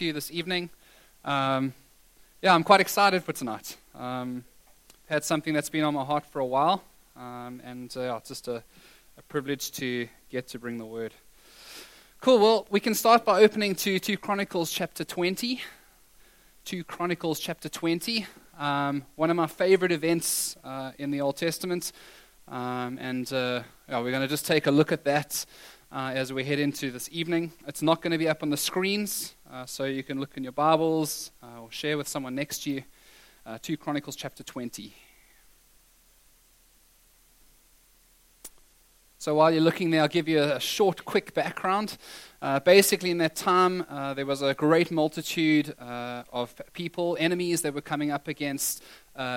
to you this evening. Um, yeah, I'm quite excited for tonight. Um, had something that's been on my heart for a while, um, and uh, it's just a, a, privilege to get to bring the word. Cool. Well, we can start by opening to 2 Chronicles chapter 20. 2 Chronicles chapter 20. Um, one of my favorite events uh, in the Old Testament. Um, and uh, yeah, we're going to just take a look at that uh, as we head into this evening. It's not going to be up on the screens, uh, so you can look in your Bibles uh, or share with someone next to you. Uh, 2 Chronicles chapter 20. So while you're looking there, I'll give you a short, quick background. Uh, basically, in that time, uh, there was a great multitude uh, of people, enemies that were coming up against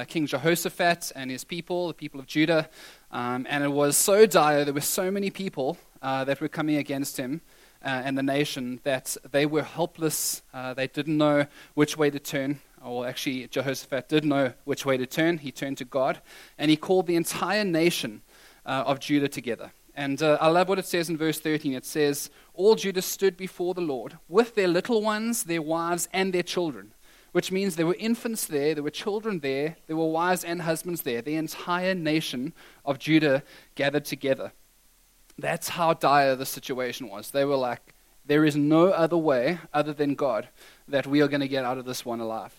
King Jehoshaphat and his people, the people of Judah. Um, and it was so dire, there were so many people that were coming against him and the nation that they were helpless. Uh, they didn't know which way to turn. Or actually, Jehoshaphat did know which way to turn. He turned to God and he called the entire nation uh, of Judah together. And uh, I love what it says in verse 13. It says, All Judah stood before the Lord with their little ones, their wives, and their children which means there were infants there, there were children there, there were wives and husbands there. The entire nation of Judah gathered together. That's how dire the situation was. They were like, there is no other way other than God that we are going to get out of this one alive.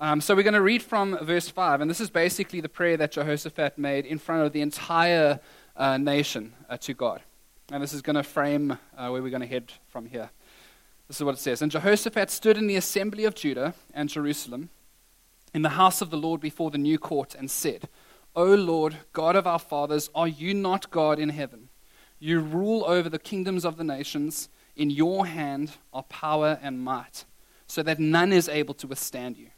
Um, so we're going to read from verse 5, and this is basically the prayer that Jehoshaphat made in front of the entire uh, nation uh, to God. And this is going to frame uh, where we're going to head from here. This is what it says. And Jehoshaphat stood in the assembly of Judah and Jerusalem in the house of the Lord before the new court and said, O Lord, God of our fathers, are you not God in heaven? You rule over the kingdoms of the nations. In your hand are power and might, so that none is able to withstand you.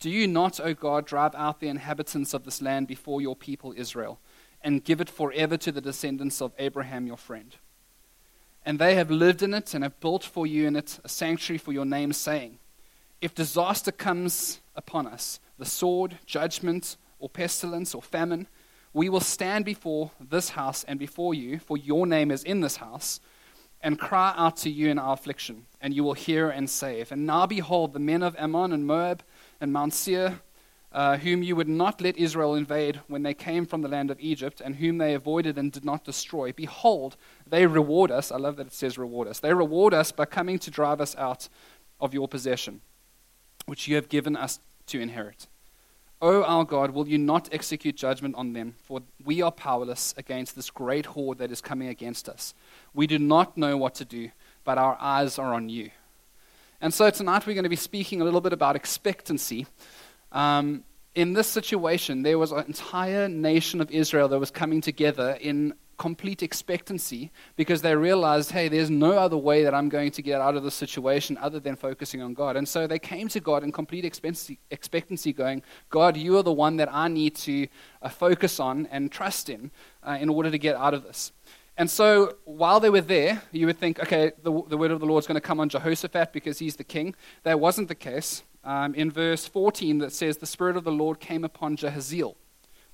Do you not, O God, drive out the inhabitants of this land before your people Israel, and give it forever to the descendants of Abraham your friend? And they have lived in it and have built for you in it a sanctuary for your name, saying, If disaster comes upon us, the sword, judgment, or pestilence, or famine, we will stand before this house and before you, for your name is in this house, and cry out to you in our affliction, and you will hear and save. And now behold, the men of Ammon and Moab and Mount Seir, uh, whom you would not let Israel invade when they came from the land of Egypt, and whom they avoided and did not destroy, behold, they reward us. I love that it says reward us. They reward us by coming to drive us out of your possession, which you have given us to inherit. O our God, will you not execute judgment on them? For we are powerless against this great horde that is coming against us. We do not know what to do, but our eyes are on you. And so tonight we're going to be speaking a little bit about expectancy. Um, in this situation, there was an entire nation of Israel that was coming together in complete expectancy because they realized, hey, there's no other way that I'm going to get out of this situation other than focusing on God. And so they came to God in complete expectancy, going, God, you are the one that I need to uh, focus on and trust in uh, in order to get out of this. And so while they were there, you would think, okay, the, the word of the Lord is going to come on Jehoshaphat because he's the king. That wasn't the case. Um, in verse 14, that says, The Spirit of the Lord came upon Jahaziel,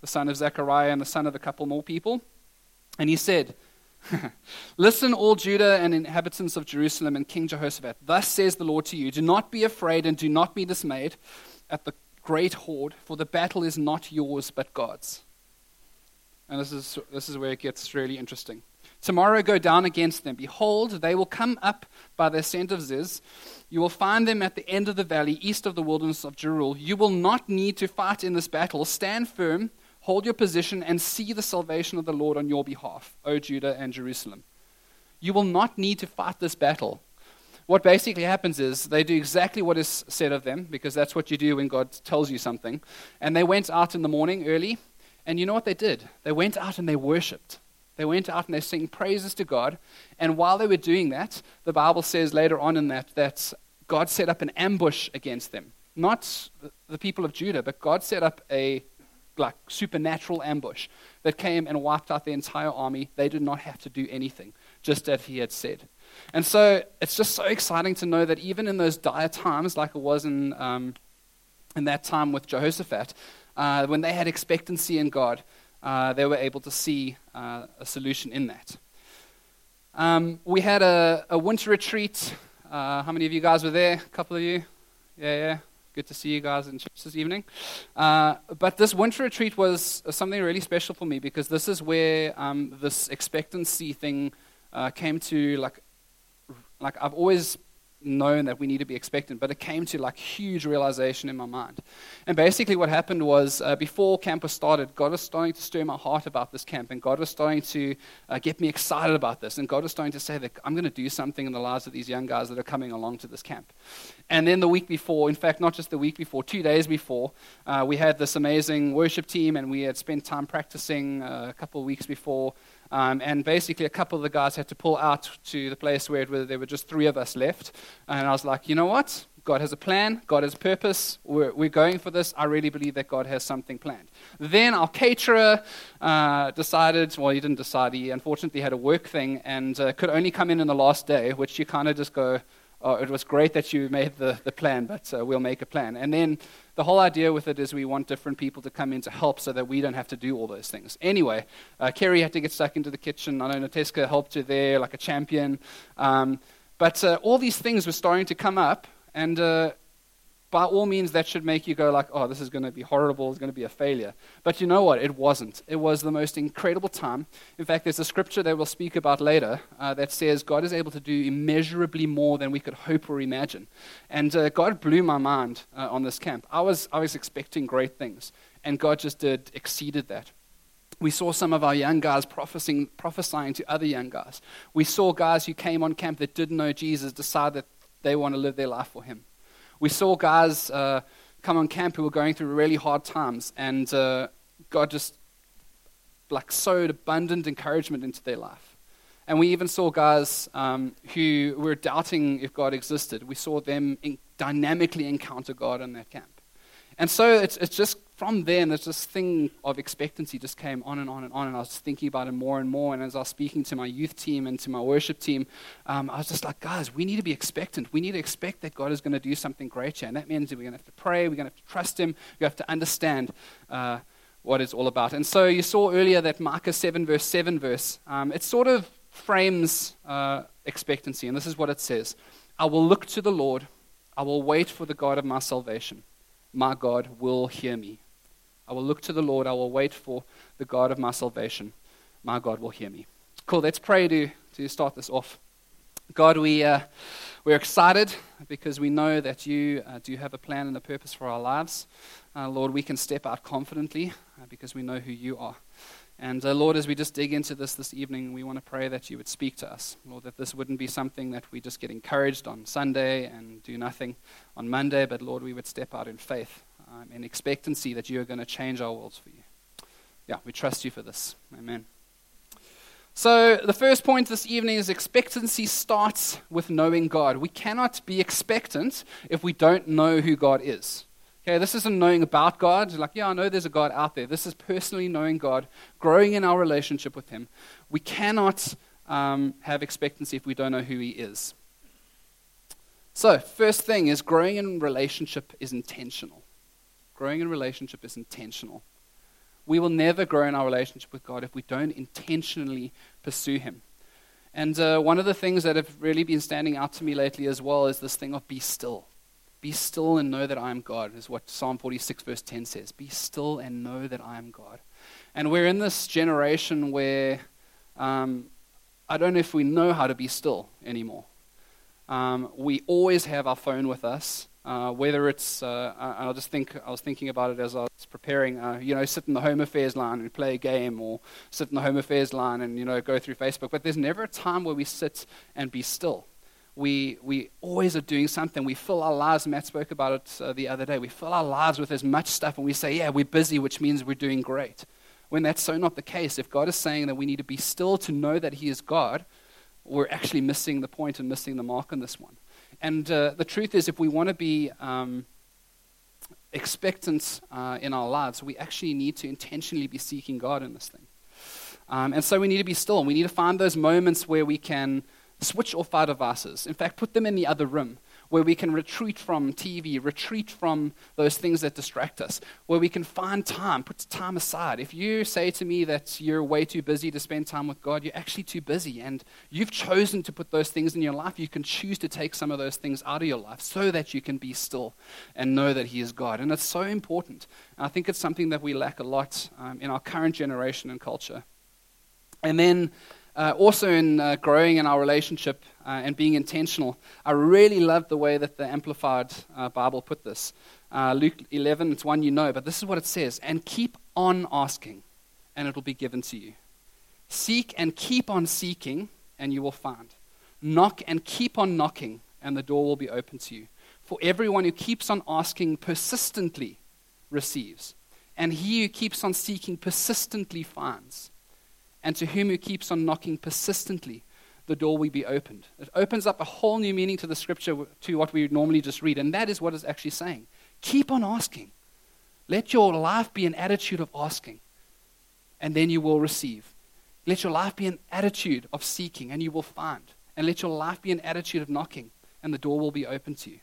the son of Zechariah and the son of a couple more people. And he said, Listen, all Judah and inhabitants of Jerusalem and King Jehoshaphat. Thus says the Lord to you Do not be afraid and do not be dismayed at the great horde, for the battle is not yours but God's. And this is, this is where it gets really interesting. Tomorrow go down against them. Behold, they will come up by the ascent of Ziz. You will find them at the end of the valley, east of the wilderness of Jeruel. You will not need to fight in this battle. Stand firm Hold your position and see the salvation of the Lord on your behalf, O Judah and Jerusalem. You will not need to fight this battle. What basically happens is they do exactly what is said of them, because that's what you do when God tells you something. And they went out in the morning early, and you know what they did? They went out and they worshipped. They went out and they sang praises to God. And while they were doing that, the Bible says later on in that that God set up an ambush against them. Not the people of Judah, but God set up a like supernatural ambush that came and wiped out the entire army. They did not have to do anything, just as he had said. And so it's just so exciting to know that even in those dire times, like it was in, um, in that time with Jehoshaphat, uh, when they had expectancy in God, uh, they were able to see uh, a solution in that. Um, we had a, a winter retreat Uh, how many of you guys were there? A couple of you? Yeah, yeah. Good to see you guys in church this evening. Uh, but this winter retreat was something really special for me because this is where um, this expectancy thing uh, came to like, like I've always known that we need to be expectant, but it came to like huge realization in my mind. And basically, what happened was uh, before camp was started, God was starting to stir my heart about this camp, and God was starting to uh, get me excited about this, and God was starting to say that I'm going to do something in the lives of these young guys that are coming along to this camp. And then the week before, in fact, not just the week before, two days before, uh, we had this amazing worship team, and we had spent time practicing uh, a couple of weeks before. Um, and basically, a couple of the guys had to pull out to the place where there were just three of us left. And I was like, you know what? God has a plan. God has a purpose. We're, we're going for this. I really believe that God has something planned. Then our caterer uh, decided, well, he didn't decide. He unfortunately had a work thing and uh, could only come in on the last day, which you kind of just go, oh, it was great that you made the, the plan, but uh, we'll make a plan. And then the whole idea with it is we want different people to come in to help so that we don't have to do all those things. Anyway, uh, Kerry had to get stuck into the kitchen. I know Nateska helped her there like a champion. Um, but uh, all these things were starting to come up, and uh, by all means, that should make you go like, oh, this is going to be horrible, it's going to be a failure. But you know what? It wasn't. It was the most incredible time. In fact, there's a scripture that we'll speak about later uh, that says God is able to do immeasurably more than we could hope or imagine. And uh, God blew my mind uh, on this camp. I was, I was expecting great things, and God just did, exceeded that. We saw some of our young guys prophesying, prophesying to other young guys. We saw guys who came on camp that didn't know Jesus decide that they want to live their life for Him. We saw guys uh, come on camp who were going through really hard times, and uh, God just like sowed abundant encouragement into their life. And we even saw guys um, who were doubting if God existed. We saw them in, dynamically encounter God in that camp. And so it's, it's just from then, there's this thing of expectancy just came on and on and on, and I was thinking about it more and more. And as I was speaking to my youth team and to my worship team, um, I was just like, guys, we need to be expectant. We need to expect that God is going to do something great here. And that means that we're going to have to pray, we're going to have to trust Him, we have to understand uh, what it's all about. And so you saw earlier that Micah 7, verse 7 verse, um, it sort of frames uh, expectancy. And this is what it says I will look to the Lord, I will wait for the God of my salvation. My God will hear me. I will look to the Lord. I will wait for the God of my salvation. My God will hear me. Cool. Let's pray to, to start this off. God, we, uh, we're excited because we know that you uh, do have a plan and a purpose for our lives. Uh, Lord, we can step out confidently uh, because we know who you are. And uh, Lord, as we just dig into this this evening, we want to pray that you would speak to us. Lord, that this wouldn't be something that we just get encouraged on Sunday and do nothing on Monday, but Lord, we would step out in faith um, in expectancy that you are going to change our worlds for you. Yeah, we trust you for this. Amen. So, the first point this evening is expectancy starts with knowing God. We cannot be expectant if we don't know who God is. Okay, this isn't knowing about God, like, yeah, I know there's a God out there. This is personally knowing God, growing in our relationship with Him. We cannot um, have expectancy if we don't know who He is. So, first thing is growing in relationship is intentional. Growing in relationship is intentional. We will never grow in our relationship with God if we don't intentionally pursue Him. And uh, one of the things that have really been standing out to me lately as well is this thing of be still. Be still and know that I am God, is what Psalm 46, verse 10 says. Be still and know that I am God. And we're in this generation where um, I don't know if we know how to be still anymore. Um, we always have our phone with us. Uh, whether it's, uh, I'll just think, I was thinking about it as I was preparing, uh, you know, sit in the Home Affairs line and play a game, or sit in the Home Affairs line and, you know, go through Facebook. But there's never a time where we sit and be still. We, we always are doing something. We fill our lives, Matt spoke about it uh, the other day, we fill our lives with as much stuff and we say, yeah, we're busy, which means we're doing great. When that's so not the case, if God is saying that we need to be still to know that He is God, we're actually missing the point and missing the mark on this one. And uh, the truth is, if we want to be um, expectant uh, in our lives, we actually need to intentionally be seeking God in this thing. Um, and so we need to be still. We need to find those moments where we can switch off our devices. In fact, put them in the other room. Where we can retreat from TV, retreat from those things that distract us, where we can find time, put time aside. If you say to me that you're way too busy to spend time with God, you're actually too busy. And you've chosen to put those things in your life. You can choose to take some of those things out of your life so that you can be still and know that He is God. And it's so important. And I think it's something that we lack a lot um, in our current generation and culture. And then uh, also in uh, growing in our relationship uh, and being intentional, I really love the way that the Amplified uh, Bible put this. Uh, Luke 11, it's one you know, but this is what it says And keep on asking, and it will be given to you. Seek and keep on seeking, and you will find. Knock and keep on knocking, and the door will be open to you. For everyone who keeps on asking persistently receives, and he who keeps on seeking persistently finds and to whom who keeps on knocking persistently, the door will be opened. It opens up a whole new meaning to the scripture to what we normally just read, and that is what it's actually saying. Keep on asking. Let your life be an attitude of asking, and then you will receive. Let your life be an attitude of seeking, and you will find. And let your life be an attitude of knocking, and the door will be open to you.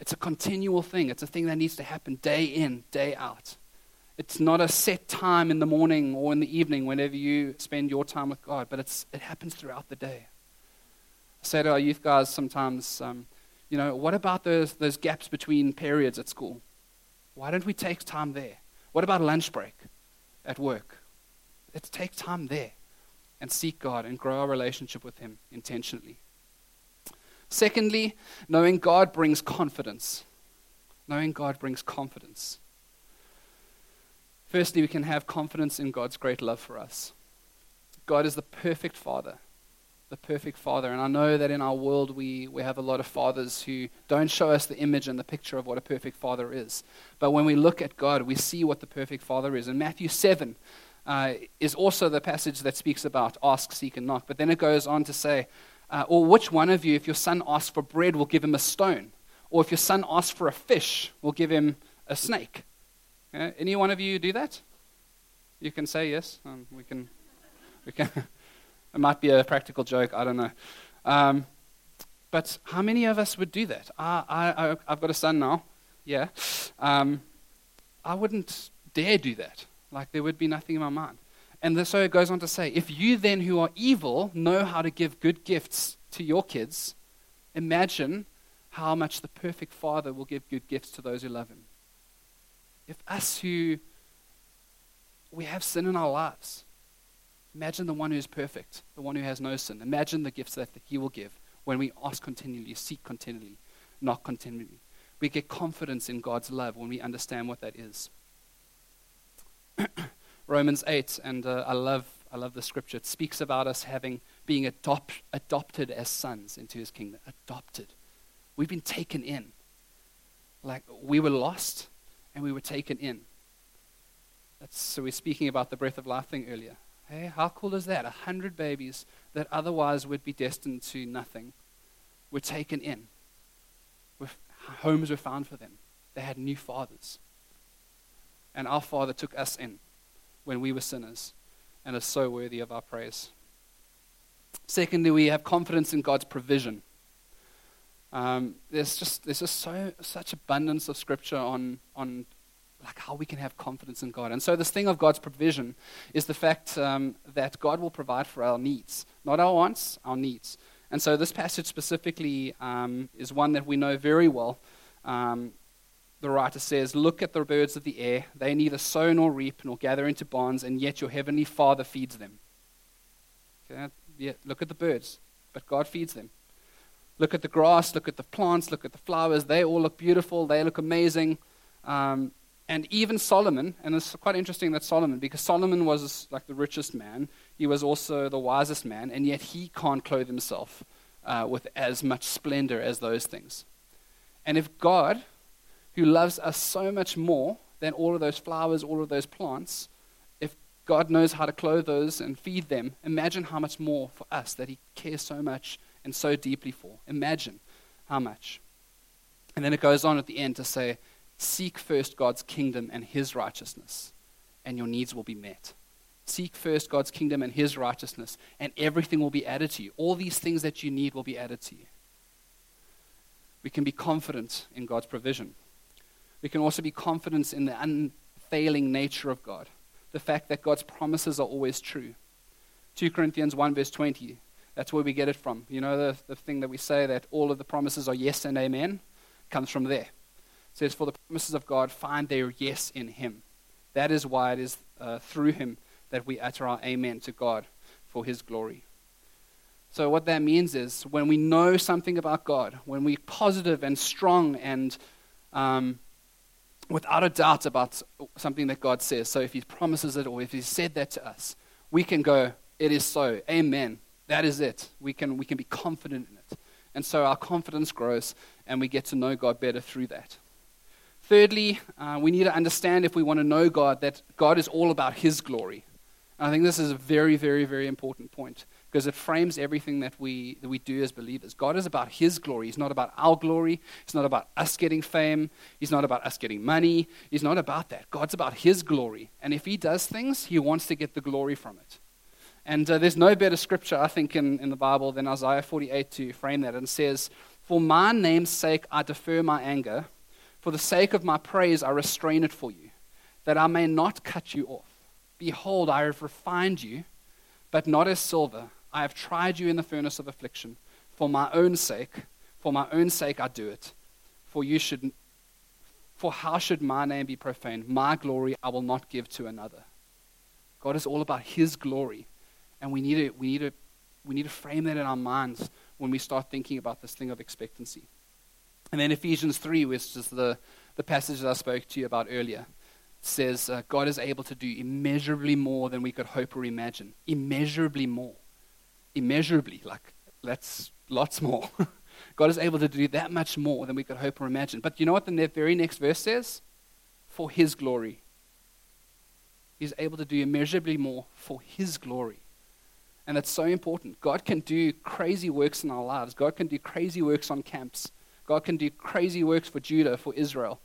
It's a continual thing, it's a thing that needs to happen day in, day out. It's not a set time in the morning or in the evening whenever you spend your time with God, but it's, it happens throughout the day. I say to our youth guys sometimes, um, you know, what about those, those gaps between periods at school? Why don't we take time there? What about lunch break at work? Let's take time there and seek God and grow our relationship with Him intentionally. Secondly, knowing God brings confidence. Knowing God brings confidence. Firstly, we can have confidence in God's great love for us. God is the perfect Father, the perfect Father. And I know that in our world we, we have a lot of fathers who don't show us the image and the picture of what a perfect Father is. But when we look at God, we see what the perfect Father is. And Matthew 7 uh, is also the passage that speaks about ask, seek, and knock. But then it goes on to say, uh, or which one of you, if your son asks for bread, will give him a stone? Or if your son asks for a fish, will give him a snake? Yeah, any one of you do that? You can say yes. Um, we can. We can. it might be a practical joke. I don't know. Um, but how many of us would do that? I, I, I've got a son now. Yeah. Um, I wouldn't dare do that. Like there would be nothing in my mind. And so it goes on to say, if you then who are evil know how to give good gifts to your kids, imagine how much the perfect Father will give good gifts to those who love him if us who we have sin in our lives, imagine the one who is perfect, the one who has no sin. Imagine the gifts that he will give when we ask continually, seek continually, knock continually. We get confidence in God's love when we understand what that is. Romans 8, and uh, I love I love the scripture. It speaks about us having being adopt, adopted as sons into his kingdom. Adopted. We've been taken in. Like we were lost, and we were taken in. That's, so we're speaking about the breath of life thing earlier. Hey, how cool is that? A hundred babies that otherwise would be destined to nothing were taken in. Homes were found for them. They had new fathers. And our Father took us in when we were sinners and is so worthy of our praise. Secondly, we have confidence in God's provision. Um, there's just there's just so such abundance of scripture on on like how we can have confidence in God. And so this thing of God's provision is the fact um, that God will provide for our needs, not our wants, our needs. And so this passage specifically um, is one that we know very well. Um, the writer says, Look at the birds of the air. They neither sow nor reap nor gather into barns, and yet your heavenly Father feeds them. Okay? Yeah, look at the birds, but God feeds them. Look at the grass, look at the plants, look at the flowers. They all look beautiful, they look amazing. Um, and even Solomon, and it's quite interesting that Solomon, because Solomon was like the richest man, he was also the wisest man, and yet he can't clothe himself uh, with as much splendor as those things. And if God, who loves us so much more than all of those flowers, all of those plants, if God knows how to clothe those and feed them, imagine how much more for us that he cares so much and so deeply for. Imagine how much. And then it goes on at the end to say, Seek first God's kingdom and his righteousness, and your needs will be met. Seek first God's kingdom and his righteousness, and everything will be added to you. All these things that you need will be added to you. We can be confident in God's provision. We can also be confident in the unfailing nature of God, the fact that God's promises are always true. 2 Corinthians 1, verse 20, that's where we get it from. You know, the, the thing that we say that all of the promises are yes and amen comes from there. It says, For the promises of God find their yes in Him. That is why it is uh, through Him that we utter our amen to God for His glory. So, what that means is when we know something about God, when we're positive and strong and um, without a doubt about something that God says, so if He promises it or if He said that to us, we can go, It is so. Amen. That is it. We can, we can be confident in it. And so our confidence grows and we get to know God better through that. Thirdly, uh, we need to understand if we want to know God that God is all about His glory. And I think this is a very, very, very important point because it frames everything that we, that we do as believers. God is about His glory. He's not about our glory. He's not about us getting fame. He's not about us getting money. He's not about that. God's about His glory. And if He does things, He wants to get the glory from it. And uh, there's no better scripture, I think, in, in the Bible than Isaiah 48 to frame that. And says, For my name's sake I defer my anger. For the sake of my praise I restrain it for you, that I may not cut you off. Behold, I have refined you, but not as silver. I have tried you in the furnace of affliction. For my own sake, for my own sake I do it. For you should for how should my name be profaned? My glory I will not give to another. God is all about his glory. And we need to, we need to, we need to frame that in our minds when we start thinking about this thing of expectancy. And then Ephesians 3, which is the, the passage that I spoke to you about earlier, says uh, God is able to do immeasurably more than we could hope or imagine. Immeasurably more. Immeasurably. Like, that's lots more. God is able to do that much more than we could hope or imagine. But you know what the very next verse says? For His glory. He's able to do immeasurably more for His glory. And that's so important. God can do crazy works in our lives. God can do crazy works on camps. God can do crazy works for Judah, for Israel.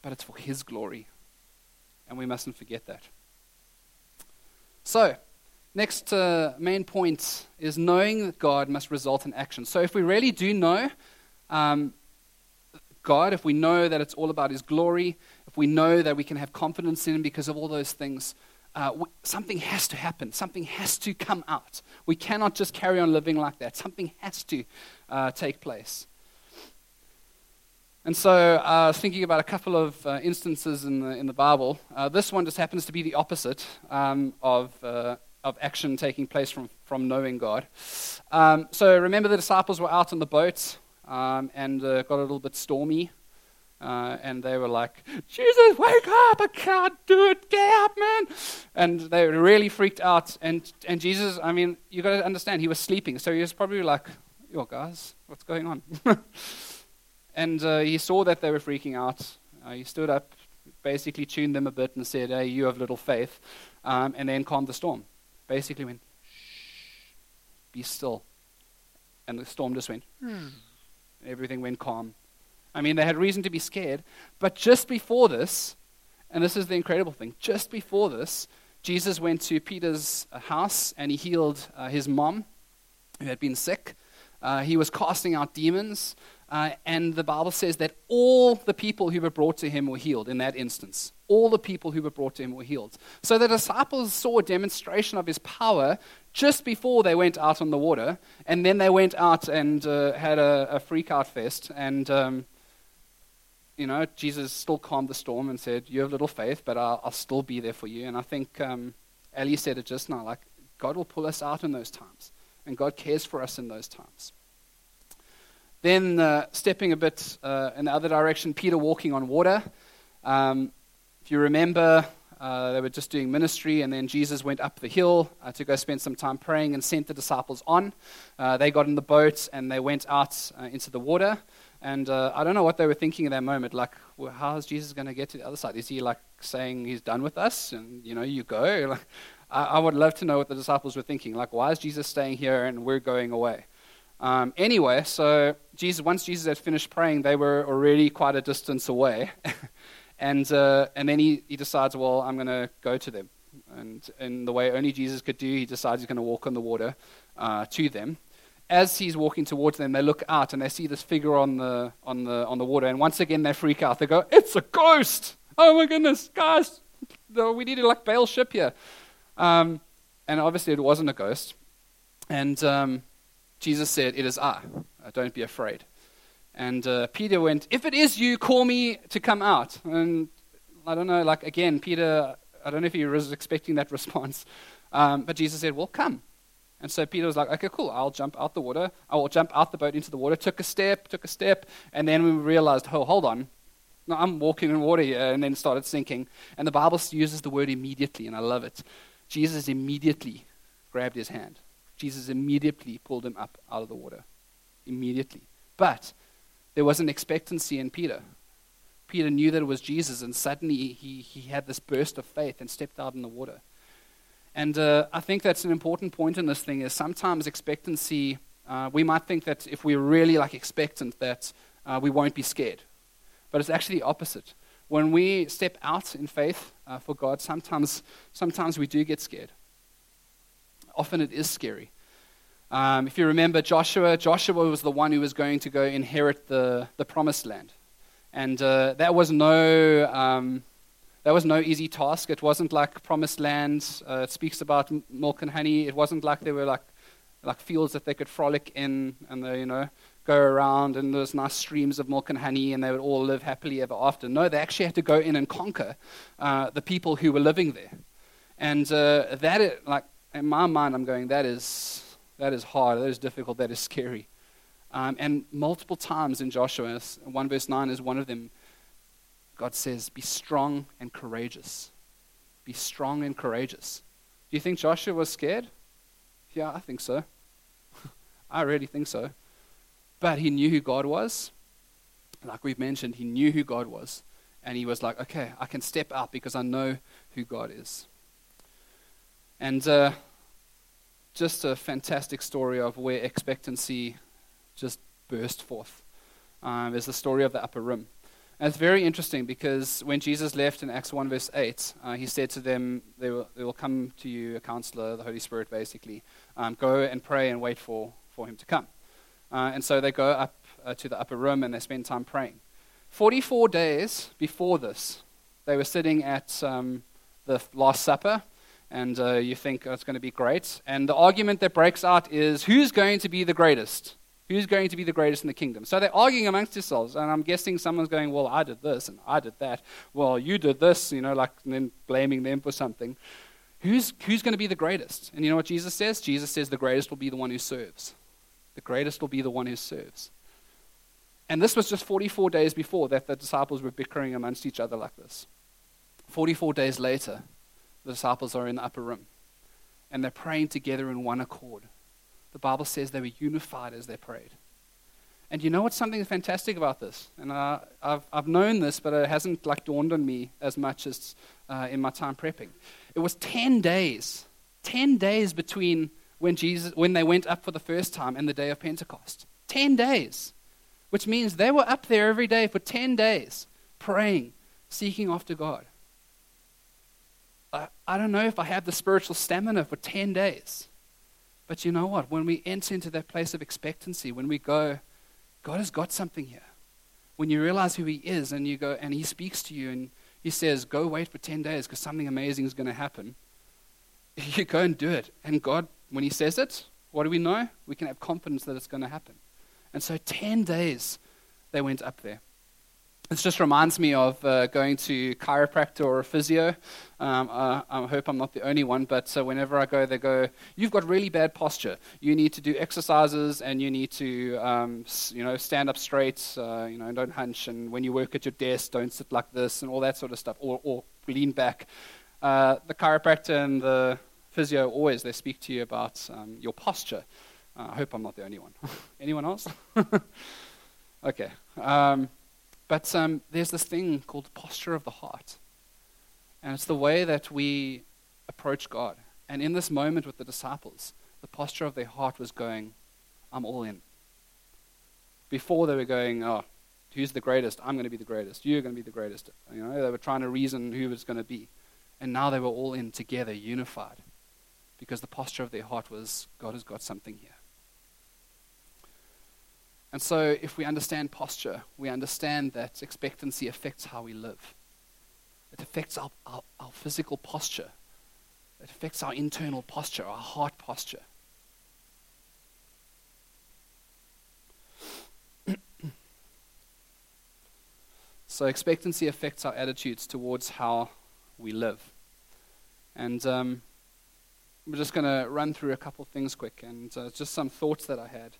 But it's for His glory. And we mustn't forget that. So, next uh, main point is knowing that God must result in action. So, if we really do know um, God, if we know that it's all about His glory, if we know that we can have confidence in Him because of all those things, uh, something has to happen. Something has to come out. We cannot just carry on living like that. Something has to uh, take place. And so uh, I was thinking about a couple of uh, instances in the, in the Bible. Uh, this one just happens to be the opposite um, of, uh, of action taking place from, from knowing God. Um, so remember the disciples were out on the boat um, and got a little bit stormy. Uh, and they were like, Jesus, wake up! I can't do it. Get up, man! And they were really freaked out. And, and Jesus, I mean, you got to understand, he was sleeping. So he was probably like, Yo, guys, what's going on? and uh, he saw that they were freaking out. Uh, he stood up, basically tuned them a bit, and said, Hey, you have little faith. Um, and then calmed the storm. Basically went, Shh, be still. And the storm just went, hmm. Everything went calm. I mean, they had reason to be scared. But just before this, and this is the incredible thing, just before this, Jesus went to Peter's uh, house and he healed uh, his mom, who had been sick. Uh, he was casting out demons. Uh, and the Bible says that all the people who were brought to him were healed in that instance. All the people who were brought to him were healed. So the disciples saw a demonstration of his power just before they went out on the water. And then they went out and uh, had a, a freak out fest. And. Um, you know, Jesus still calmed the storm and said, You have little faith, but I'll, I'll still be there for you. And I think um, Ellie said it just now like, God will pull us out in those times, and God cares for us in those times. Then, uh, stepping a bit uh, in the other direction, Peter walking on water. Um, if you remember, uh, they were just doing ministry, and then Jesus went up the hill uh, to go spend some time praying and sent the disciples on. Uh, they got in the boat and they went out uh, into the water. And uh, I don't know what they were thinking in that moment. Like, well, how is Jesus going to get to the other side? Is he like saying he's done with us and, you know, you go? Like, I, I, would love to know what the disciples were thinking. Like, why is Jesus staying here and we're going away? Um, anyway, so Jesus, once Jesus had finished praying, they were already quite a distance away. and, uh, and then he, he decides, well, I'm going to go to them. And in the way only Jesus could do, he decides he's going to walk on the water uh, to them. As he's walking towards them, they look out and they see this figure on the, on the, on the water. And once again, they freak out. They go, It's a ghost! Oh my goodness, guys, we need to like bail ship here. Um, and obviously, it wasn't a ghost. And um, Jesus said, It is I. Uh, don't be afraid. And uh, Peter went, If it is you, call me to come out. And I don't know, like again, Peter, I don't know if he was expecting that response. Um, but Jesus said, Well, come. And so Peter was like, okay, cool, I'll jump out the water. I will jump out the boat into the water. Took a step, took a step, and then we realized, oh, hold on. No, I'm walking in water here, and then started sinking. And the Bible uses the word immediately, and I love it. Jesus immediately grabbed his hand. Jesus immediately pulled him up out of the water. Immediately. But there was an expectancy in Peter. Peter knew that it was Jesus, and suddenly he, he had this burst of faith and stepped out in the water. And uh, I think that's an important point in this thing is sometimes expectancy, uh, we might think that if we're really like expectant that uh, we won't be scared. But it's actually the opposite. When we step out in faith uh, for God, sometimes, sometimes we do get scared. Often it is scary. Um, if you remember Joshua, Joshua was the one who was going to go inherit the, the promised land. And uh, that was no, um, that was no easy task. It wasn't like promised land. Uh, it speaks about milk and honey. It wasn't like there were like, like fields that they could frolic in and they, you know, go around and there was nice streams of milk and honey and they would all live happily ever after. No, they actually had to go in and conquer uh, the people who were living there. And uh, like, in my mind, I'm going, that is, that is hard. That is difficult. That is scary. Um, and multiple times in Joshua, 1 verse 9 is one of them, God says, Be strong and courageous. Be strong and courageous. Do you think Joshua was scared? Yeah, I think so. I really think so. But he knew who God was. Like we've mentioned, he knew who God was. And he was like, okay, I can step out because I know who God is. And uh, just a fantastic story of where expectancy just burst forth. Um, is the story of the upper room. And it's very interesting because when Jesus left in Acts 1, verse 8, uh, he said to them, they will, they will, come to you, a counselor, the Holy Spirit, basically. Um, go and pray and wait for, for him to come. Uh, and so they go up uh, to the upper room and they spend time praying. 44 days before this, they were sitting at um, the Last Supper, and uh, you think oh, it's going to be great. And the argument that breaks out is who's going to be the greatest? Who's going to be the greatest in the kingdom? So they're arguing amongst themselves, and I'm guessing someone's going, Well, I did this, and I did that. Well, you did this, you know, like, and then blaming them for something. Who's, who's going to be the greatest? And you know what Jesus says? Jesus says the greatest will be the one who serves. The greatest will be the one who serves. And this was just 44 days before that the disciples were bickering amongst each other like this. 44 days later, the disciples are in the upper room and they're praying together in one accord the Bible says they were unified as they prayed. And you know what's something fantastic about this? And uh, I've, I've known this, but it hasn't like dawned on me as much as uh, in my time prepping. It was 10 days, 10 days between when, Jesus, when they went up for the first time and the day of Pentecost. 10 days, which means they were up there every day for 10 days praying, seeking after God. I, I don't know if I have the spiritual stamina for 10 days. But you know what? When we enter into that place of expectancy, when we go, God has got something here. When you realize who He is and you go and He speaks to you and He says, Go wait for 10 days because something amazing is going to happen. You go and do it. And God, when He says it, what do we know? We can have confidence that it's going to happen. And so 10 days they went up there. This just reminds me of uh, going to chiropractor or a physio. Um, uh, I hope I'm not the only one, but uh, whenever I go, they go, "You've got really bad posture. You need to do exercises, and you need to, um, you know, stand up straight. Uh, you know, don't hunch. And when you work at your desk, don't sit like this, and all that sort of stuff, or, or lean back." Uh, the chiropractor and the physio always they speak to you about um, your posture. Uh, I hope I'm not the only one. Anyone else? okay. But um, there's this thing called posture of the heart. And it's the way that we approach God. And in this moment with the disciples, the posture of their heart was going, I'm all in. Before they were going, oh, who's the greatest? I'm going to be the greatest. You're going to be the greatest. You know, they were trying to reason who was going to be. And now they were all in together, unified. Because the posture of their heart was, God has got something here. And so, if we understand posture, we understand that expectancy affects how we live. It affects our, our, our physical posture, it affects our internal posture, our heart posture. so, expectancy affects our attitudes towards how we live. And um, I'm just going to run through a couple things quick and uh, just some thoughts that I had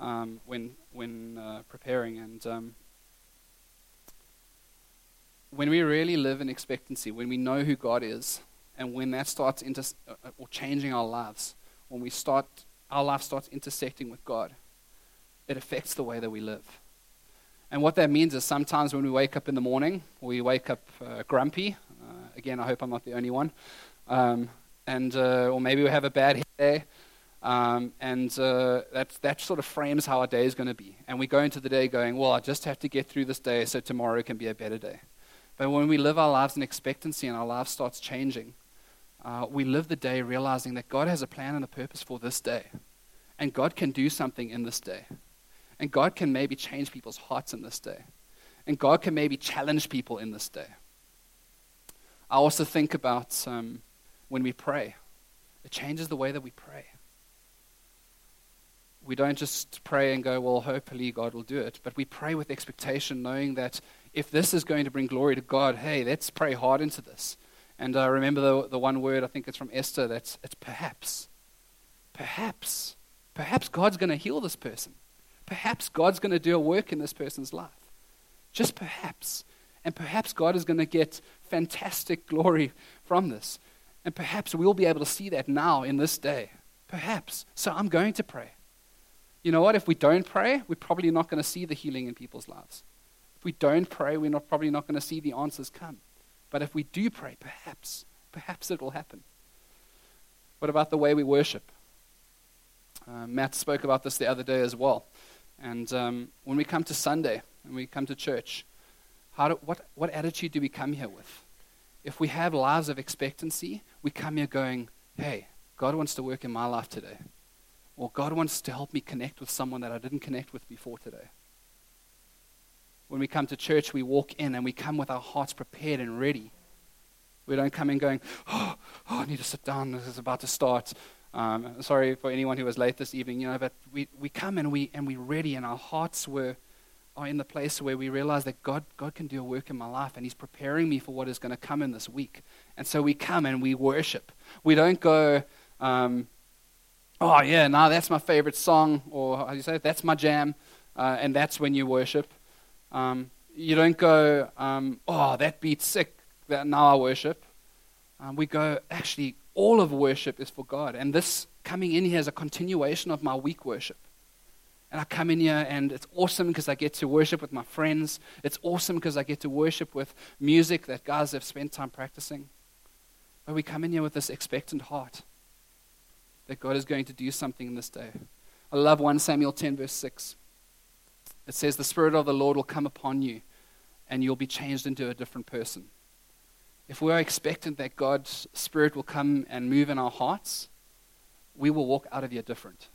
um, when, when uh, preparing. And um, when we really live in expectancy, when we know who God is, and when that starts inter- uh, or changing our lives, when we start, our life starts intersecting with God, it affects the way that we live. And what that means is sometimes when we wake up in the morning, we wake up uh, grumpy. Uh, again, I hope I'm not the only one. Um, and uh, or maybe we have a bad day. Um, and uh, that, sort of frames how our day is going to be. And we go into the day going, well, I just have to get through this day so tomorrow can be a better day. But when we live our lives in expectancy and our life starts changing, uh, we live the day realizing that God has a plan and a purpose for this day. And God can do something in this day. And God can maybe change people's hearts in this day. And God can maybe challenge people in this day. I also think about um, when we pray, it changes the way that we pray. We don't just pray and go, well, hopefully God will do it, but we pray with expectation, knowing that if this is going to bring glory to God, hey, let's pray hard into this. And I uh, remember the, the one word, I think it's from Esther, that's it's perhaps. Perhaps. Perhaps God's going to heal this person. Perhaps God's going to do a work in this person's life. Just perhaps. And perhaps God is going to get fantastic glory from this. And perhaps we'll be able to see that now in this day. Perhaps. So I'm going to pray. You know what? If we don't pray, we're probably not going to see the healing in people's lives. If we don't pray, we're not, probably not going to see the answers come. But if we do pray, perhaps, perhaps it will happen. What about the way we worship? Uh, Matt spoke about this the other day as well. And um, when we come to Sunday and we come to church, do, what, what attitude do we come here with? If we have lives of expectancy, we come here going, hey, God wants to work in my life today. Or God wants to help me connect with someone that I didn't connect with before today when we come to church, we walk in and we come with our hearts prepared and ready. We don't come in going, oh, oh I need to sit down. This is about to start. Um, sorry for anyone who was late this evening, you know, but we, we come and we and we ready, and our hearts were are in the place where we realize that God God can do a work in my life, and He's preparing me for what is going to come in this week. And so we come and we worship. We don't go, um, oh yeah, now that's my favorite song, or how do you say it? That's my jam, uh, and that's when you worship. Um, you don't go, um, oh, that beats sick, that now I worship. Um, we go, actually, all of worship is for God. And this coming in here is a continuation of my week worship. And I come in here and it's awesome because I get to worship with my friends. It's awesome because I get to worship with music that guys have spent time practicing. But we come in here with this expectant heart that God is going to do something in this day. I love 1 Samuel 10, verse 6. It says, The Spirit of the Lord will come upon you, and you'll be changed into a different person. If we are expectant that God's Spirit will come and move in our hearts, we will walk out of here different.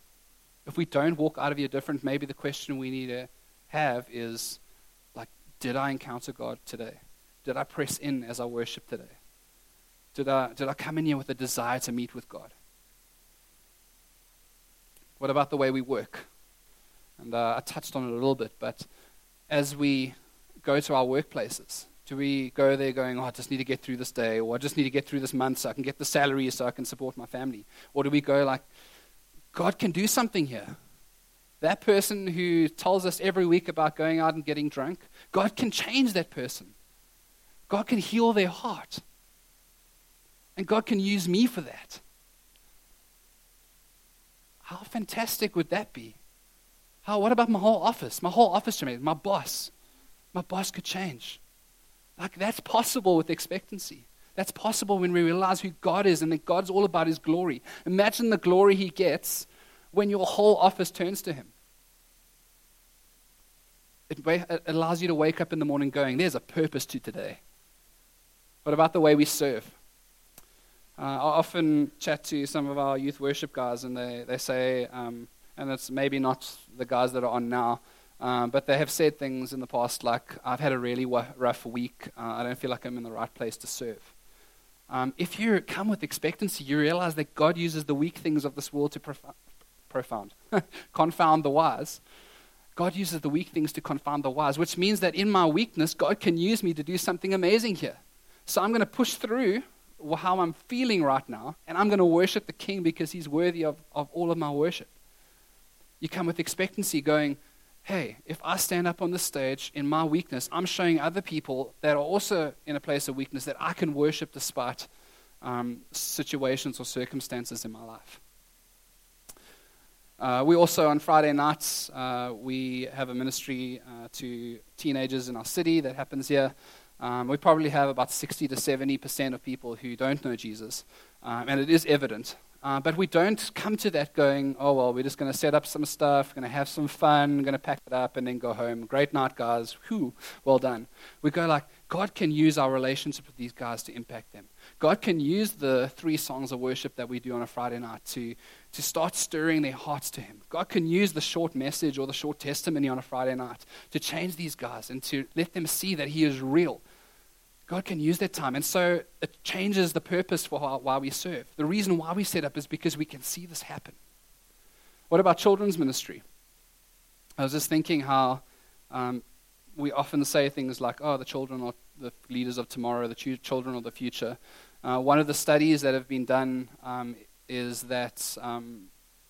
If we don't walk out of here different, maybe the question we need to have is like, did I encounter God today? Did I press in as I worship today? Did I, did I come in here with a desire to meet with God? What about the way we work? And uh, I touched on it a little bit, but as we go to our workplaces, do we go there going, oh, I just need to get through this day, or I just need to get through this month so I can get the salary so I can support my family? Or do we go like, God can do something here? That person who tells us every week about going out and getting drunk, God can change that person. God can heal their heart. And God can use me for that. How fantastic would that be? How, what about my whole office? My whole office, to me, my boss. My boss could change. Like, that's possible with expectancy. That's possible when we realize who God is and that God's all about His glory. Imagine the glory He gets when your whole office turns to Him. It, it allows you to wake up in the morning going, There's a purpose to today. What about the way we serve? Uh, I often chat to some of our youth worship guys, and they, they say, um, and it's maybe not the guys that are on now, Um, but they have said things in the past like, I've had a really w- rough week. Uh, I don't feel like I'm in the right place to serve. Um, if you come with expectancy, you realize that God uses the weak things of this world to prof- profound, confound the wise. God uses the weak things to confound the wise, which means that in my weakness, God can use me to do something amazing here. So I'm going to push through how I'm feeling right now, and I'm going to worship the King because he's worthy of, of all of my worship. You come with expectancy, going, hey, if I stand up on the stage in my weakness, I'm showing other people that are also in a place of weakness that I can worship despite um, situations or circumstances in my life. Uh, we also, on Friday nights, uh, we have a ministry uh, to teenagers in our city that happens here. Um, we probably have about 60 to 70% of people who don't know Jesus, um, and it is evident. Uh, but we don't come to that going, oh, well, we're just going to set up some stuff, going to have some fun, going to pack it up, and then go home. Great night, guys. Whew, well done. We go like, God can use our relationship with these guys to impact them. God can use the three songs of worship that we do on a Friday night to, to start stirring their hearts to Him. God can use the short message or the short testimony on a Friday night to change these guys and to let them see that He is real. God can use that time. And so it changes the purpose for why we serve. The reason why we set up is because we can see this happen. What about children's ministry? I was just thinking how um, we often say things like, oh, the children are the leaders of tomorrow, the children of the future. Uh, one of the studies that have been done um, is that um,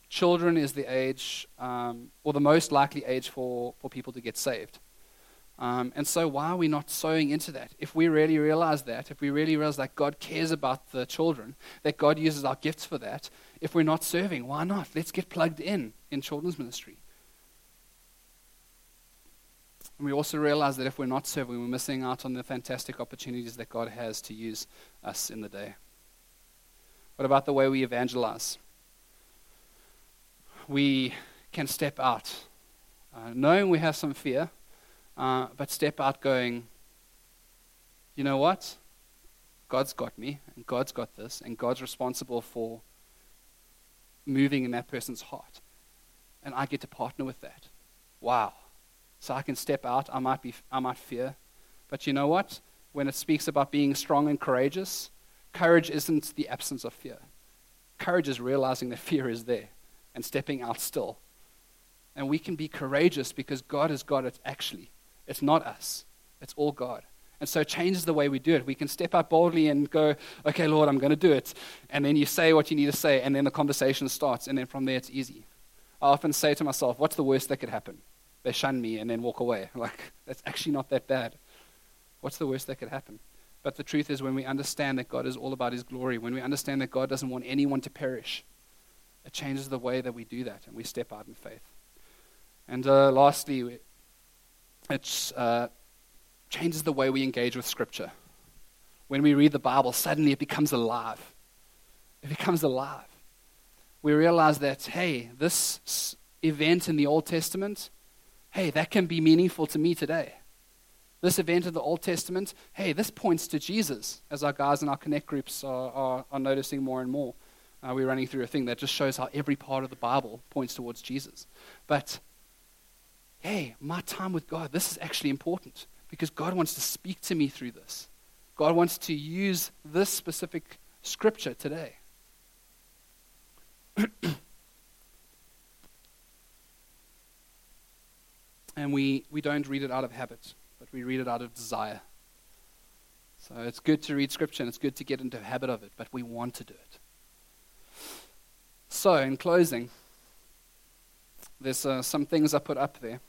children is the age, um, or the most likely age for, for people to get saved. Um, and so, why are we not sowing into that? If we really realize that, if we really realize that God cares about the children, that God uses our gifts for that, if we're not serving, why not? Let's get plugged in in children's ministry. And we also realize that if we're not serving, we're missing out on the fantastic opportunities that God has to use us in the day. What about the way we evangelize? We can step out, uh, knowing we have some fear, uh, but step out going, you know what? God's got me, and God's got this, and God's responsible for moving in that person's heart. And I get to partner with that. Wow. So I can step out. I might, be, I might fear. But you know what? When it speaks about being strong and courageous, courage isn't the absence of fear. Courage is realizing that fear is there and stepping out still. And we can be courageous because God has got it actually. It's not us, it's all God. And so it changes the way we do it. We can step up boldly and go, okay, Lord, I'm going to do it. And then you say what you need to say, and then the conversation starts. And then from there, it's easy. I often say to myself, what's the worst that could happen? They shun me and then walk away. Like, that's actually not that bad. What's the worst that could happen? But the truth is, when we understand that God is all about His glory, when we understand that God doesn't want anyone to perish, it changes the way that we do that and we step out in faith. And uh, lastly, it uh, changes the way we engage with Scripture. When we read the Bible, suddenly it becomes alive. It becomes alive. We realize that, hey, this event in the Old Testament, hey, that can be meaningful to me today. This event of the Old Testament, hey, this points to Jesus, as our guys in our connect groups are, are, are noticing more and more. Uh, we're running through a thing that just shows how every part of the Bible points towards Jesus. But hey, my time with God, this is actually important because God wants to speak to me through this. God wants to use this specific scripture today. and we, we don't read it out of habit, but we read it out of desire. So it's good to read scripture and it's good to get into a habit of it, but we want to do it. So, in closing, there's uh, some things I put up there.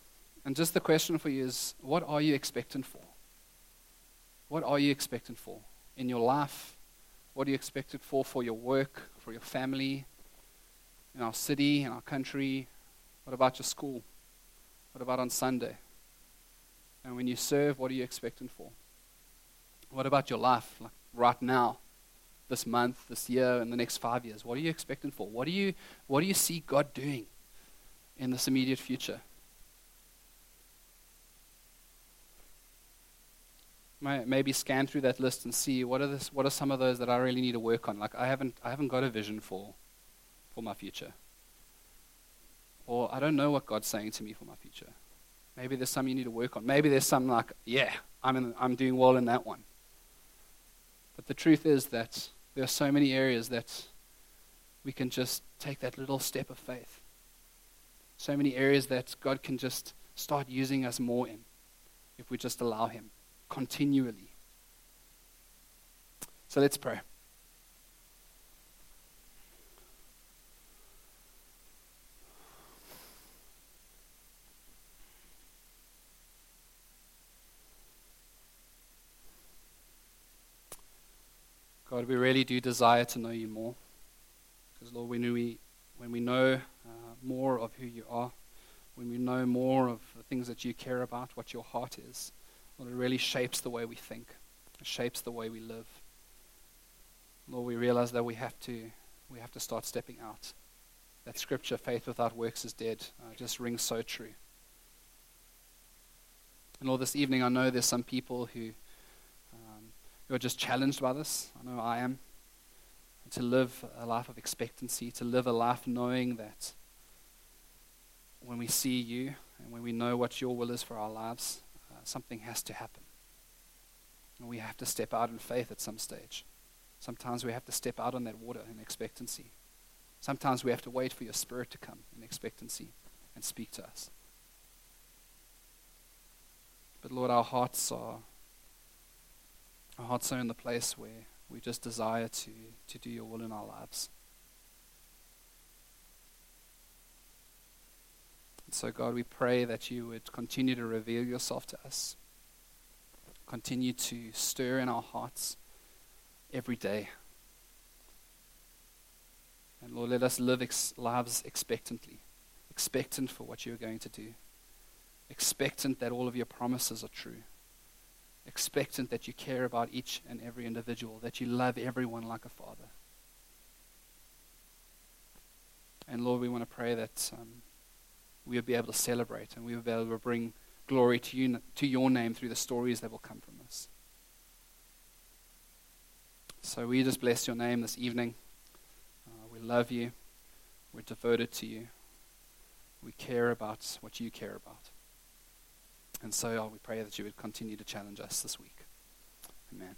And just the question for you is what are you expectant for? What are you expectant for in your life? What are you expected for for your work, for your family, in our city, in our country? What about your school? What about on Sunday? And when you serve, what are you expectant for? What about your life, like right now, this month, this year, and the next five years? What are you expectant for? What do you, what do you see God doing in this immediate future? Maybe scan through that list and see what are, this, what are some of those that I really need to work on. Like I haven't, I haven't got a vision for, for my future. Or I don't know what God's saying to me for my future. Maybe there's some you need to work on. Maybe there's some like, yeah, I'm, in, I'm doing well in that one. But the truth is that there are so many areas that we can just take that little step of faith. So many areas that God can just start using us more in if we just allow Him continually. So let's pray. God, we really do desire to know you more. Because, Lord, when we, when we know uh, more of who you are, when we know more of the things that you care about, what your heart is, Lord, it really shapes the way we think, it shapes the way we live. Lord, we realize that we have to, we have to start stepping out. That scripture, faith without works is dead, uh, just rings so true. And Lord, this evening I know there's some people who you're just challenged by this. I know I am. To live a life of expectancy, to live a life knowing that when we see you and when we know what your will is for our lives, something has to happen. And we have to step out in faith at some stage. Sometimes we have to step out on that water in expectancy. Sometimes we have to wait for your spirit to come in expectancy and speak to us. But Lord, our hearts are our hearts are in the place where we just desire to, to do your will in our lives. And so, God, we pray that you would continue to reveal yourself to us, continue to stir in our hearts every day. And Lord, let us live ex- lives expectantly, expectant for what you're going to do, expectant that all of your promises are true expectant that you care about each and every individual, that you love everyone like a father. And Lord, we want to pray that um, we will be able to celebrate and we will be able to bring glory to you, to your name through the stories that will come from us. So we just bless your name this evening. Uh, we love you. We're devoted to you. We care about what you care about. And so uh, we pray that you would continue to challenge us this week. Amen.